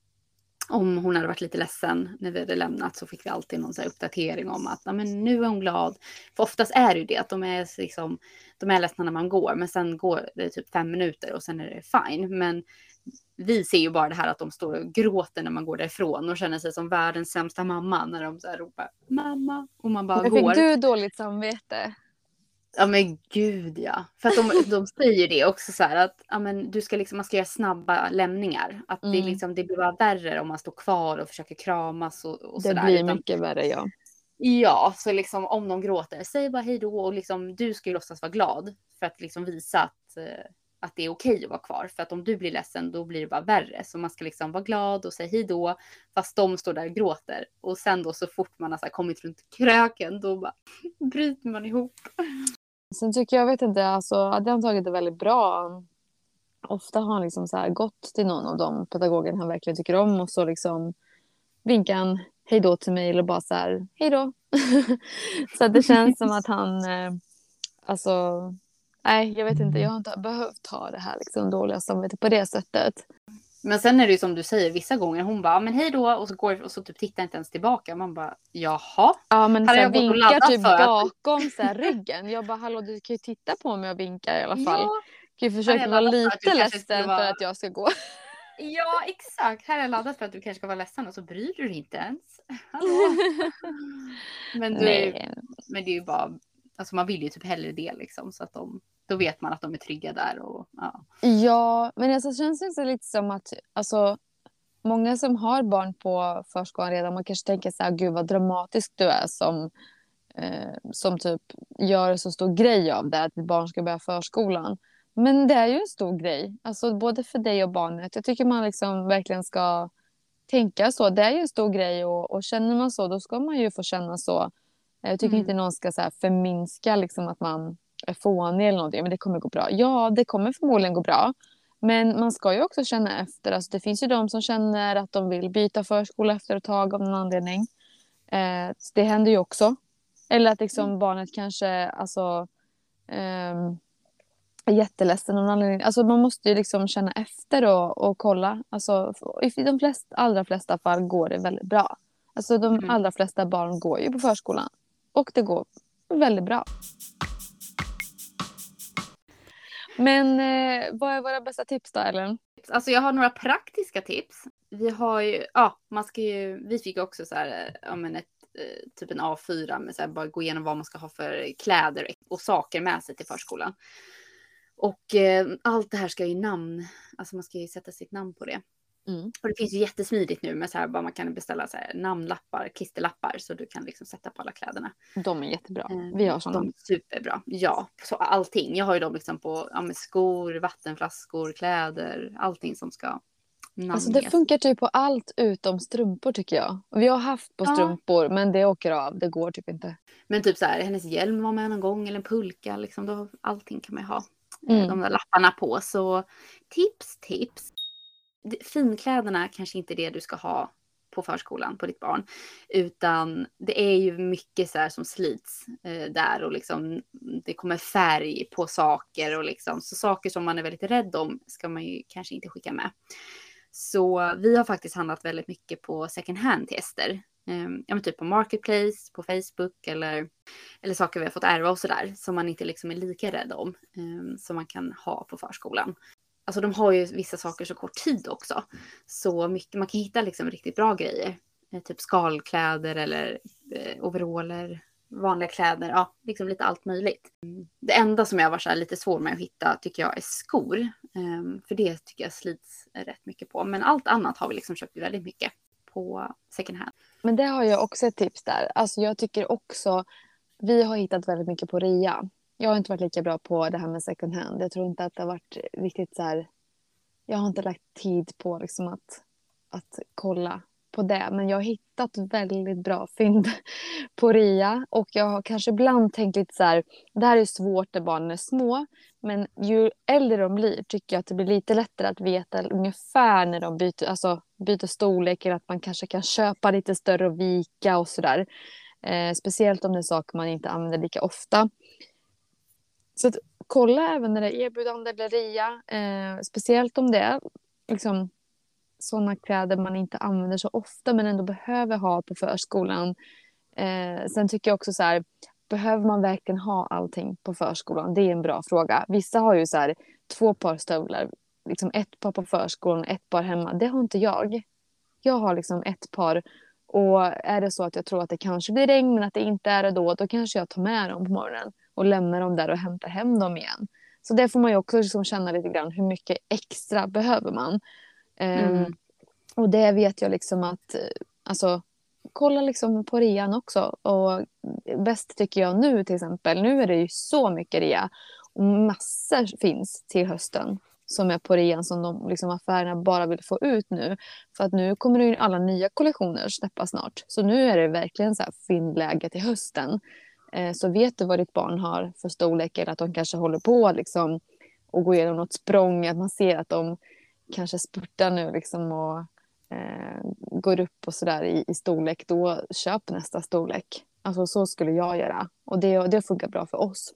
om hon hade varit lite ledsen när vi hade lämnat så fick vi alltid någon så här uppdatering om att ja, men nu är hon glad. För oftast är det ju det att de är, liksom, de är ledsna när man går men sen går det typ fem minuter och sen är det fine. Men vi ser ju bara det här att de står och gråter när man går därifrån och känner sig som världens sämsta mamma när de så här ropar mamma och man bara Men går. fick du dåligt samvete? Ja men gud ja. För att de, de säger det också så här att ja, men du ska liksom, man ska göra snabba lämningar. Att det, Mm. liksom, det blir bara värre om man står kvar och försöker kramas och, och Det blir Utan- mycket värre ja. Ja, så liksom om de gråter, säg bara hej då och liksom du ska ju låtsas vara glad för att liksom visa att, eh, att det är okej att vara kvar. För att om du blir ledsen då blir det bara värre. Så man ska liksom vara glad och säga hej då fast de står där och gråter. Och sen då så fort man har så här kommit runt kröken då bara (laughs) bryter man ihop. Sen tycker jag, vet inte, alltså hade han tagit väldigt bra. Ofta har han liksom så här gått till någon av de pedagoger han verkligen tycker om och så liksom vinkar han hej då till mig eller bara så här hej då. (laughs) så att det känns som att han, eh, alltså, nej jag vet inte, jag har inte behövt ha det här liksom dåliga samvetet på det sättet. Men sen är det ju som du säger, vissa gånger hon bara, men hej då, och så går och så typ tittar inte ens tillbaka. Man bara, jaha. Ja men så vinkar typ att- bakom så här, (laughs) ryggen. Jag bara hallå du kan ju titta på mig och vinka i alla fall. Ja, kan ju försöka vara du lite ledsen vara- för att jag ska gå. (laughs) ja, exakt. Här är jag laddat för att du kanske ska vara ledsen och så bryr du dig inte ens. (laughs) Hallå. men, du, men det är ju bara, alltså man vill ju typ hellre det liksom. Så att de, då vet man att de är trygga där och ja. Ja, men alltså, det känns också lite som att alltså, många som har barn på förskolan redan, man kanske tänker så här, gud vad dramatisk du är som, eh, som typ gör så stor grej av det, att ditt barn ska börja förskolan. Men det är ju en stor grej, alltså både för dig och barnet. Jag tycker man liksom verkligen ska tänka så. Det är ju en stor grej och, och känner man så, då ska man ju få känna så. Jag tycker Mm. inte någon ska så förminska liksom att man är fånig eller någonting, men det kommer gå bra. Ja, det kommer förmodligen gå bra. Men man ska ju också känna efter. Alltså, det finns ju de som känner att de vill byta förskola efter ett tag av någon anledning. Eh, det händer ju också. Eller att liksom barnet kanske alltså, ehm, är jätteledsen av någon anledning. Alltså, man måste ju liksom känna efter och, och kolla. Alltså, I de flest, allra flesta fall går det väldigt bra. Alltså, de Mm. allra flesta barn går ju på förskolan. Och det går väldigt bra. Men eh, vad är våra bästa tips då Ellen? Alltså jag har några praktiska tips. Vi har ju, ja, man ska ju, vi fick också så här, eh, ja men ett, eh, typ en A4 med så här, bara gå igenom vad man ska ha för kläder och saker med sig till förskolan. Och eh, allt det här ska ju namn, alltså man ska ju sätta sitt namn på det. Mm. Och det finns ju jättesmidigt nu med så här, bara man kan beställa så här, namnlappar, klisterlappar så du kan liksom sätta på alla kläderna. De är jättebra. Eh, Vi har sådana. De är superbra. Ja, så allting. Jag har ju dem liksom på ja, skor, vattenflaskor, kläder, allting som ska namnges. Alltså det funkar typ på allt utom strumpor tycker jag. Vi har haft på strumpor ja. men det åker av, det går typ inte. Men typ så här, hennes hjälm var med någon gång eller en pulka, liksom, då, allting kan man ju ha. Eh, mm. De där lapparna på. Så tips, tips finkläderna kanske inte är det du ska ha på förskolan på ditt barn. Utan det är ju mycket så här som slits eh, där och liksom det kommer färg på saker och liksom så saker som man är väldigt rädd om ska man ju kanske inte skicka med. Så vi har faktiskt handlat väldigt mycket på second hand-tester. Eh, ja, men typ på Marketplace, på Facebook eller, eller saker vi har fått ärva och sådär som man inte liksom är lika rädd om. Eh, som man kan ha på förskolan. Alltså de har ju vissa saker så kort tid också. Så mycket, man kan hitta liksom riktigt bra grejer. Eh, typ skalkläder eller eh, overaller, vanliga kläder, ja, liksom lite allt möjligt. Det enda som jag var så lite svår med att hitta tycker jag är skor. Um, för det tycker jag slits rätt mycket på. Men allt annat har vi liksom köpt väldigt mycket på second hand. Men det har jag också ett tips där. Alltså jag tycker också, vi har hittat väldigt mycket på rea jag har inte varit lika bra på det här med second hand. Jag tror inte att det har varit riktigt så här. Jag har inte lagt tid på liksom att, att kolla på det. Men jag har hittat väldigt bra fynd på rea. Och jag har kanske ibland tänkt lite så här. Det här är svårt när barnen är små. Men ju äldre de blir tycker jag att det blir lite lättare att veta ungefär när de byter, alltså, byter storlek. Eller att man kanske kan köpa lite större och vika och sådär. Eh, speciellt om det är saker man inte använder lika ofta. Så att, kolla även när det är erbjudande eller rea. Eh, speciellt om det är liksom, sådana kläder man inte använder så ofta men ändå behöver ha på förskolan. Eh, sen tycker jag också så här, behöver man verkligen ha allting på förskolan? Det är en bra fråga. Vissa har ju så här, två par stövlar, liksom ett par på förskolan och ett par hemma. Det har inte jag. Jag har liksom ett par och är det så att jag tror att det kanske blir regn men att det inte är det då, då kanske jag tar med dem på morgonen och lämna dem där och hämta hem dem igen. Så det får man ju också liksom känna lite grann hur mycket extra behöver man. Ehm, mm. Um, och det vet jag liksom att, alltså kolla liksom på rean också. Och bäst tycker jag nu till exempel, nu är det ju så mycket rea och massor finns till hösten som är på rean som de liksom affärerna bara vill få ut nu. För att nu kommer det ju alla nya kollektioner släppa snart. Så nu är det verkligen så här fyndläge till hösten. Eh, så vet du vad ditt barn har för storlek eller att de kanske håller på liksom och går igenom något språng, att man ser att de kanske spurtar nu liksom och eh, går upp och sådär i, i storlek, då köp nästa storlek. Alltså så skulle jag göra och det, det funkar bra för oss.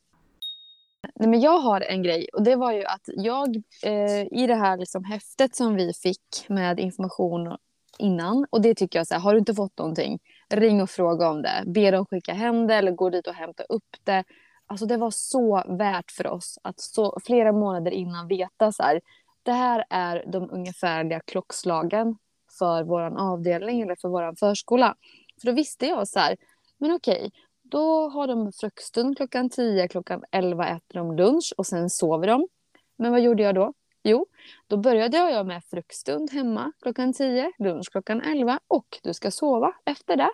Nej, men jag har en grej och det var ju att jag eh, i det här liksom häftet som vi fick med information innan och det tycker jag så här, har du inte fått någonting ring och fråga om det. Be dem skicka hem det eller gå dit och hämta upp det. Alltså det var så värt för oss att så, flera månader innan veta så här. Det här är de ungefärliga klockslagen för vår avdelning eller för vår förskola. För då visste jag så här, men okej, då har de fruktstund klockan 10, klockan 11 äter de lunch och sen sover de. Men vad gjorde jag då? Jo, då började jag med fruktstund hemma klockan 10, lunch klockan 11 och du ska sova efter det.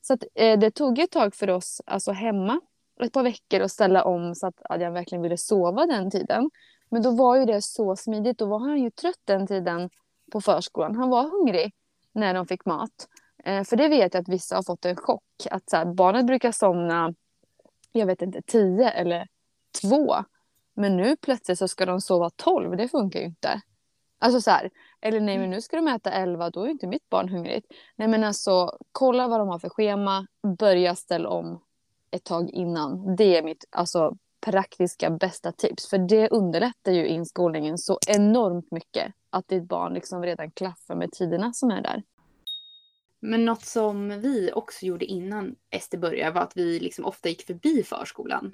Så att, eh, det tog ett tag för oss alltså hemma, ett par veckor att ställa om så att Adrian verkligen ville sova den tiden. Men då var ju det så smidigt, då var han ju trött den tiden på förskolan. Han var hungrig när de fick mat. Eh, för det vet jag att vissa har fått en chock. Att så här, barnet brukar somna, jag vet inte, tio eller två. Men nu plötsligt så ska de sova tolv, det funkar ju inte. Alltså så här, eller nej men mm. nu ska de äta 11, då är inte mitt barn hungrigt. Nej men alltså kolla vad de har för schema, börja ställa om ett tag innan. Det är mitt alltså, praktiska bästa tips. För det underlättar ju inskolningen så enormt mycket. Att ditt barn liksom redan klaffar med tiderna som är där. Men något som vi också gjorde innan Ester började var att vi liksom ofta gick förbi förskolan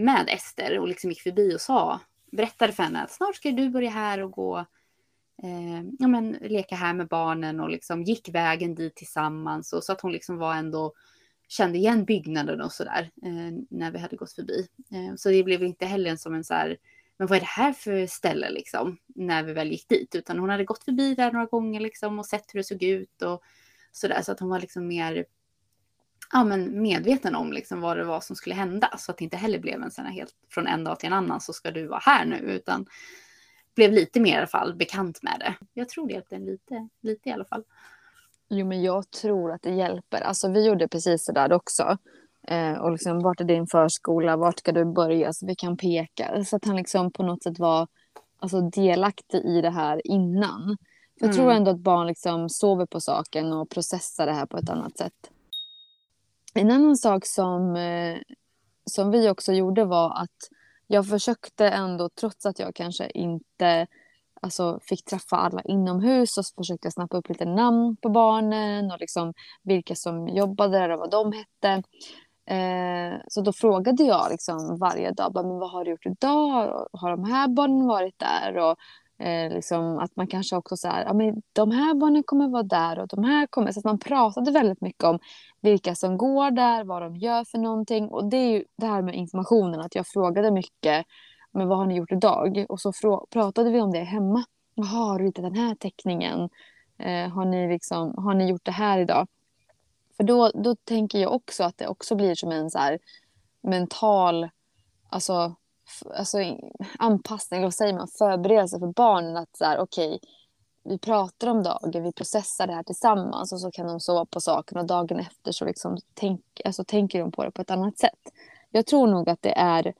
med Ester och liksom gick förbi och sa berättade för henne att snart ska du börja här och gå, eh, ja men leka här med barnen och liksom gick vägen dit tillsammans och så att hon liksom var ändå kände igen byggnaden och sådär eh, när vi hade gått förbi. Eh, så det blev inte heller som en så här, men vad är det här för ställe liksom, när vi väl gick dit, utan hon hade gått förbi där några gånger liksom och sett hur det såg ut och sådär, så att hon var liksom mer ja, men medveten om liksom vad det var som skulle hända, så att det inte heller blev en sån här helt från en dag till en annan så ska du vara här nu, utan blev lite mer i alla fall bekant med det. Jag tror det hjälpte en lite, lite i alla fall. Jo, men jag tror att det hjälper. Alltså, vi gjorde precis det där också. Eh, och liksom, vart är din förskola? Vart ska du börja? Så vi kan peka. Så att han liksom på något sätt var alltså, delaktig i det här innan. För jag mm. tror ändå att barn liksom sover på saken och processar det här på ett annat sätt. En annan sak som, eh, som vi också gjorde var att jag försökte ändå, trots att jag kanske inte alltså, fick träffa alla inomhus och försökte jag snappa upp lite namn på barnen och liksom vilka som jobbade där och vad de hette. Eh, så då frågade jag liksom varje dag, men vad har du gjort idag? Har de här barnen varit där? Och eh, liksom att man kanske också så här, ja men de här barnen kommer vara där och de här kommer, så att man pratade väldigt mycket om vilka som går där, vad de gör för någonting och det är ju det här med informationen, att jag frågade mycket men vad har ni gjort idag? Och så pratade vi om det hemma. Jaha, har du ritat den här teckningen? Eh, har, ni liksom, har ni gjort det här idag? För då, då tänker jag också att det också blir som en så här mental alltså, alltså, anpassning, vad säger man, förberedelse för barnen. Att så här, okej, okay, vi pratar om dagen, vi processar det här tillsammans och så kan de sova på saken och dagen efter så liksom tänk, alltså, tänker de på det på ett annat sätt. Jag tror nog att det är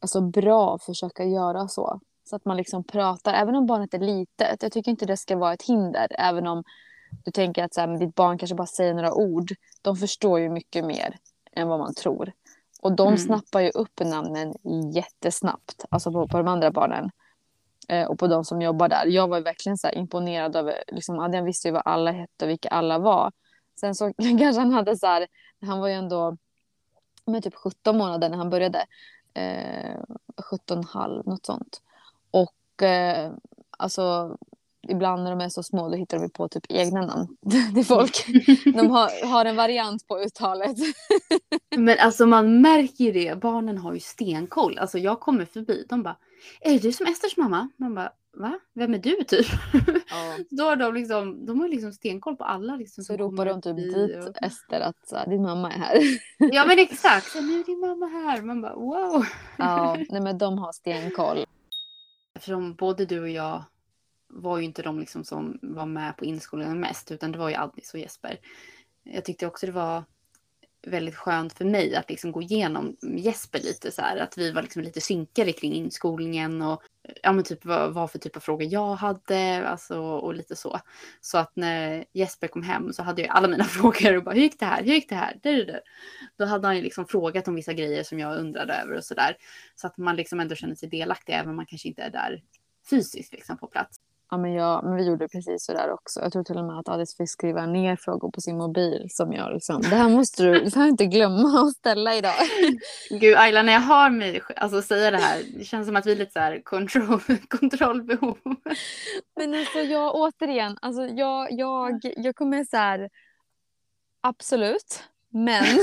alltså, bra att försöka göra så. Så att man liksom pratar, även om barnet är litet. Jag tycker inte det ska vara ett hinder. Även om du tänker att så här, ditt barn kanske bara säger några ord. De förstår ju mycket mer än vad man tror. Och de mm. snappar ju upp namnen jättesnabbt. Alltså på, på de andra barnen. Eh, och på de som jobbar där. Jag var verkligen så imponerad över, liksom, Adrian visste ju vad alla hette och vilka alla var. Sen så (laughs) kanske han hade så här, han var ju ändå med typ 17 månader när han började eh, 17,5 något sånt. Och eh, alltså ibland när de är så små då hittar de på typ egna namn (laughs) till folk. (laughs) De har, har en variant på uttalet. Men alltså man märker ju det, barnen har ju stenkoll. Alltså jag kommer förbi, de bara Är det du som Esters mamma? Man bara Va? Vem är du typ? Ja. (laughs) Då har de liksom, de har liksom stenkoll på alla. Liksom, så ropar de typ dit och... Ester att så, din mamma är här. Ja men exakt, nu är din mamma här. Man bara wow. Ja, (laughs) nej men de har stenkoll. Eftersom både du och jag var ju inte de liksom som var med på inskolningen mest utan det var ju Addis och Jesper. Jag tyckte också det var väldigt skönt för mig att liksom gå igenom Jesper lite så här. Att vi var liksom lite synkade kring inskolningen och ja, men typ vad, vad för typ av frågor jag hade alltså, och lite så. Så att när Jesper kom hem så hade jag alla mina (laughs) frågor och bara hur gick det här, hur gick det här? du, du, Då hade han ju liksom frågat om vissa grejer som jag undrade över och så där. Så att man liksom ändå känner sig delaktig även om man kanske inte är där fysiskt liksom på plats. Ja, men, jag, men vi gjorde precis så där också. Jag tror till och med att Alice fick skriva ner frågor på sin mobil som jag liksom, det här måste du, du får inte glömma att ställa idag. (laughs) Gud Ayla, när jag har mig, alltså säga det här, det känns som att vi är lite så här kontroll, (laughs) kontrollbehov. Men alltså jag återigen, alltså jag, jag, jag kommer så här, absolut, men (laughs)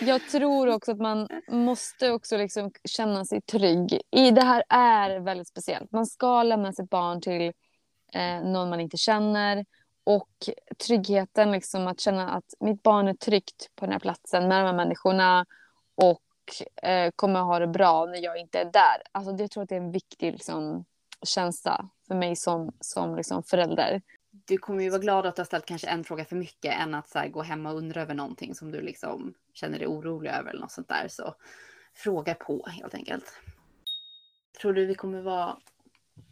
jag tror också att man måste också liksom känna sig trygg. I det här är väldigt speciellt. Man ska lämna sitt barn till eh, någon man inte känner. Och tryggheten, liksom, att känna att mitt barn är tryggt på den här platsen med de här människorna och eh, kommer ha det bra när jag inte är där. Alltså, jag tror att det är en viktig liksom, känsla för mig som, som liksom, förälder du kommer ju vara glad att du har ställt kanske en fråga för mycket än att här, gå hem och undra över någonting som du liksom känner dig orolig över eller något sånt där. Så fråga på helt enkelt. Tror du vi kommer vara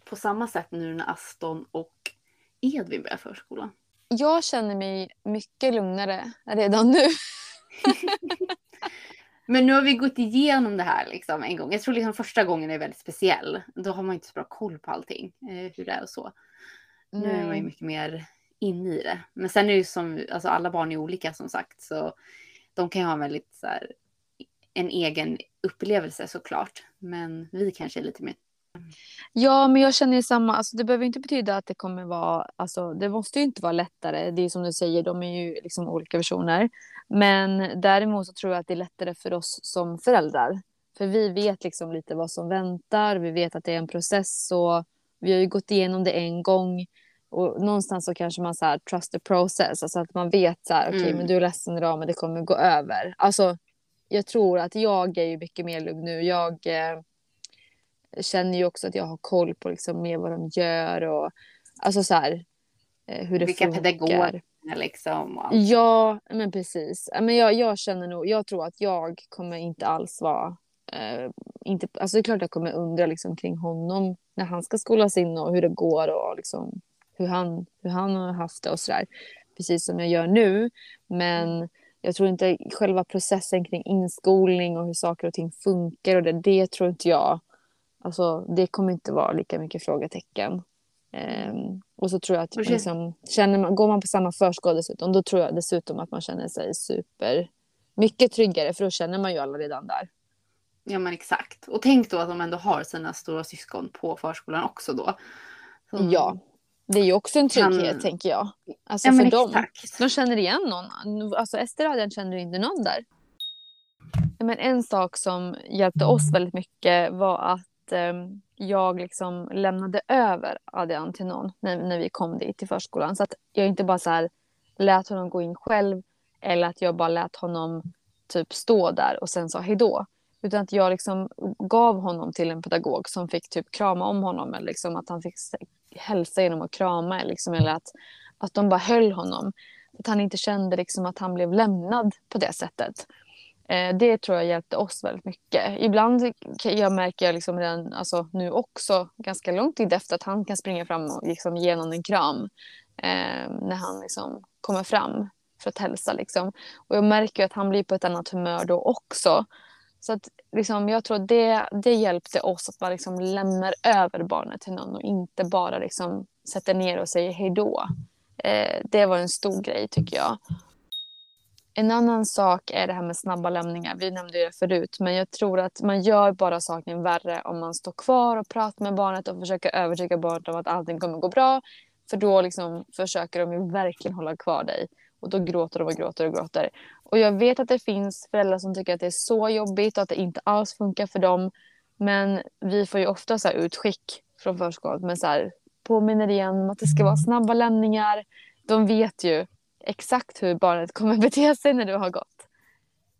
på samma sätt nu när Aston och Edvin börjar förskolan? Jag känner mig mycket lugnare redan nu. (laughs) Men nu har vi gått igenom det här liksom en gång. Jag tror liksom första gången är väldigt speciell. Då har man inte så bra koll på allting, eh, hur det är och så. Nu är man ju mycket mer inne i det. Men sen är det ju som, alltså alla barn är olika som sagt. Så de kan ju ha en väldigt så här, en egen upplevelse såklart. Men vi kanske är lite mer Ja, men jag känner ju samma. Alltså, det behöver inte betyda att det kommer vara... Alltså, det måste ju inte vara lättare. Det är som du säger, de är ju liksom olika versioner. Men däremot så tror jag att det är lättare för oss som föräldrar. För vi vet liksom lite vad som väntar. Vi vet att det är en process. Och vi har ju gått igenom det en gång. Och någonstans så kanske man så här, trust the process. Alltså att man vet så här, okej, okay, mm. men du är ledsen idag, men det kommer gå över. Alltså, jag tror att jag är ju mycket mer lugn nu. Jag... Eh, känner ju också att jag har koll på liksom mer vad de gör och alltså så här, eh, hur det Vilka funkar. pedagoger liksom. Ja, men precis. Men jag, jag känner nog, jag tror att jag kommer inte alls vara eh, inte, alltså det är klart jag kommer undra liksom kring honom när han ska skolas in och hur det går och liksom hur han, hur han har haft det och sådär. Precis som jag gör nu. Men jag tror inte själva processen kring inskolning och hur saker och ting funkar och det, det tror inte jag Alltså, det kommer inte vara lika mycket frågetecken. Um, och så tror jag att liksom, känner man, går man på samma förskola dessutom, då tror jag dessutom att man känner sig super mycket tryggare, för då känner man ju alla redan där. Ja men exakt. Och tänk då att de ändå har sina stora syskon på förskolan också då. Så... Ja, det är ju också en trygghet han... tänker jag. Alltså ja, för dem. De känner igen någon. Alltså Ester känner inte någon där. Men en sak som hjälpte oss väldigt mycket var att eh, jag liksom lämnade över Adrian till någon när, när vi kom dit till förskolan. Så att jag inte bara så här lät honom gå in själv eller att jag bara lät honom typ stå där och sen sa hejdå. Utan att jag liksom gav honom till en pedagog som fick typ krama om honom eller liksom att han fick hälsa genom att krama liksom, eller att, att de bara höll honom. Att han inte kände liksom att han blev lämnad på det sättet. Eh, det tror jag hjälpte oss väldigt mycket. Ibland jag märker jag liksom redan, alltså, nu också ganska lång tid efter att han kan springa fram och liksom ge någon en kram eh, när han liksom kommer fram för att hälsa. Liksom. Och jag märker att han blir på ett annat humör då också. Så att, liksom, jag tror att det, det hjälpte oss att man liksom lämnar över barnet till någon och inte bara liksom sätter ner och säger hej då. Eh, det var en stor grej tycker jag. En annan sak är det här med snabba lämningar. Vi nämnde det förut, men jag tror att man gör bara saken värre om man står kvar och pratar med barnet och försöker övertyga barnet om att allting kommer gå bra. För då liksom försöker de ju verkligen hålla kvar dig och då gråter de och gråter och gråter. Och jag vet att det finns föräldrar som tycker att det är så jobbigt och att det inte alls funkar för dem. Men vi får ju ofta så utskick från förskolan men så här, påminner igen om att det ska vara snabba lämningar. De vet ju exakt hur barnet kommer (laughs) bete sig när du har gått.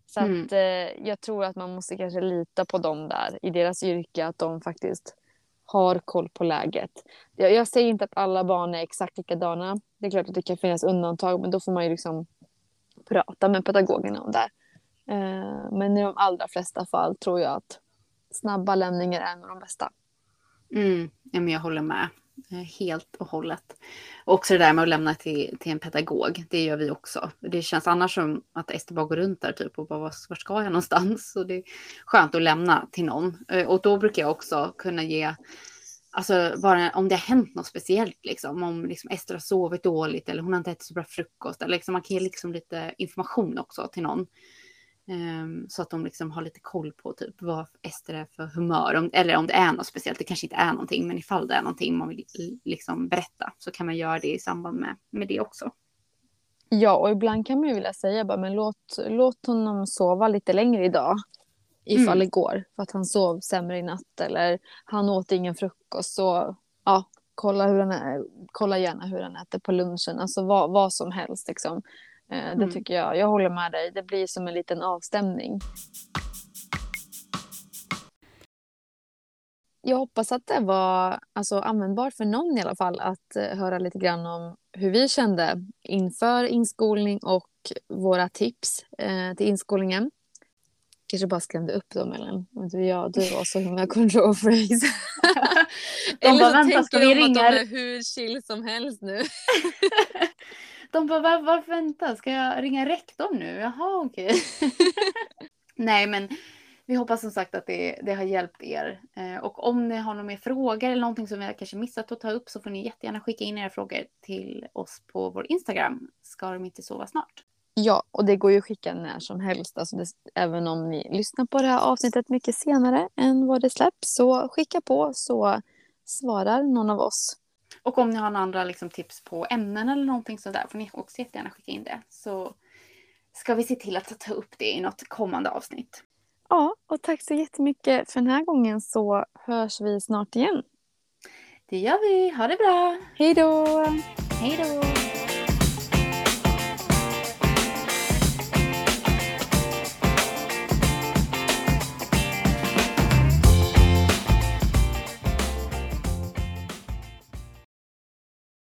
Så mm. att, eh, jag tror att man måste kanske lita på dem där i deras yrke, att de faktiskt har koll på läget. Jag, jag säger inte att alla barn är exakt likadana. Det är klart att det kan finnas undantag, men då får man ju liksom prata med pedagogerna om det. Eh, men i de allra flesta fall tror jag att snabba lämningar är en av de bästa. Mm, ja, men jag håller med. Eh, helt och hållet. Och också det där med att lämna till, till en pedagog, det gör vi också. Det känns annars som att Ester bara går runt där typ och bara var ska jag någonstans? Så det är skönt att lämna till någon. Eh, och då brukar jag också kunna ge, alltså bara om det har hänt något speciellt liksom, om liksom Ester har sovit dåligt eller hon har inte ätit så bra frukost, eller liksom, man kan ge liksom lite information också till någon. Um, så att de liksom har lite koll på typ vad Ester är för humör. Om, eller om det är något speciellt. Det kanske inte är någonting. Men ifall det är någonting man vill liksom berätta. Så kan man göra det i samband med, med det också. Ja, och ibland kan man ju vilja säga bara, men låt, låt honom sova lite längre idag. Ifall mm. det går. För att han sov sämre i natt. Eller han åt ingen frukost. Så ja, kolla, hur han är, kolla gärna hur han äter på lunchen. Alltså vad, vad som helst liksom. Eh, det mm. tycker jag. Jag håller med dig. Det blir som en liten avstämning. Jag hoppas att det var alltså, användbart för någon i alla fall att uh, höra lite grann om hur vi kände inför inskolning och våra tips uh, till inskolningen. Kanske bara skrämde upp dem Ellen. Du, ja, du var så himla control freak. (laughs) de bara, vänta ska vi ringa? De är hur chill som helst nu. (laughs) De bara, var, varför vänta? Ska jag ringa rektorn nu? Jaha, okej. (laughs) Nej, men vi hoppas som sagt att det, det har hjälpt er. Eh, och om ni har några mer frågor eller någonting som vi har kanske missat att ta upp så får ni jättegärna skicka in era frågor till oss på vår Instagram. Ska de inte sova snart? Ja, och det går ju att skicka när som helst. Alltså det, även om ni lyssnar på det här avsnittet mycket senare än vad det släpps. Så skicka på så svarar någon av oss. Och om ni har några andra liksom, tips på ämnen eller någonting sådär får ni också jättegärna skicka in det. Så ska vi se till att ta upp det i något kommande avsnitt. Ja, och tack så jättemycket för den här gången så hörs vi snart igen. Det gör vi. Ha det bra! Hej då! Hej då!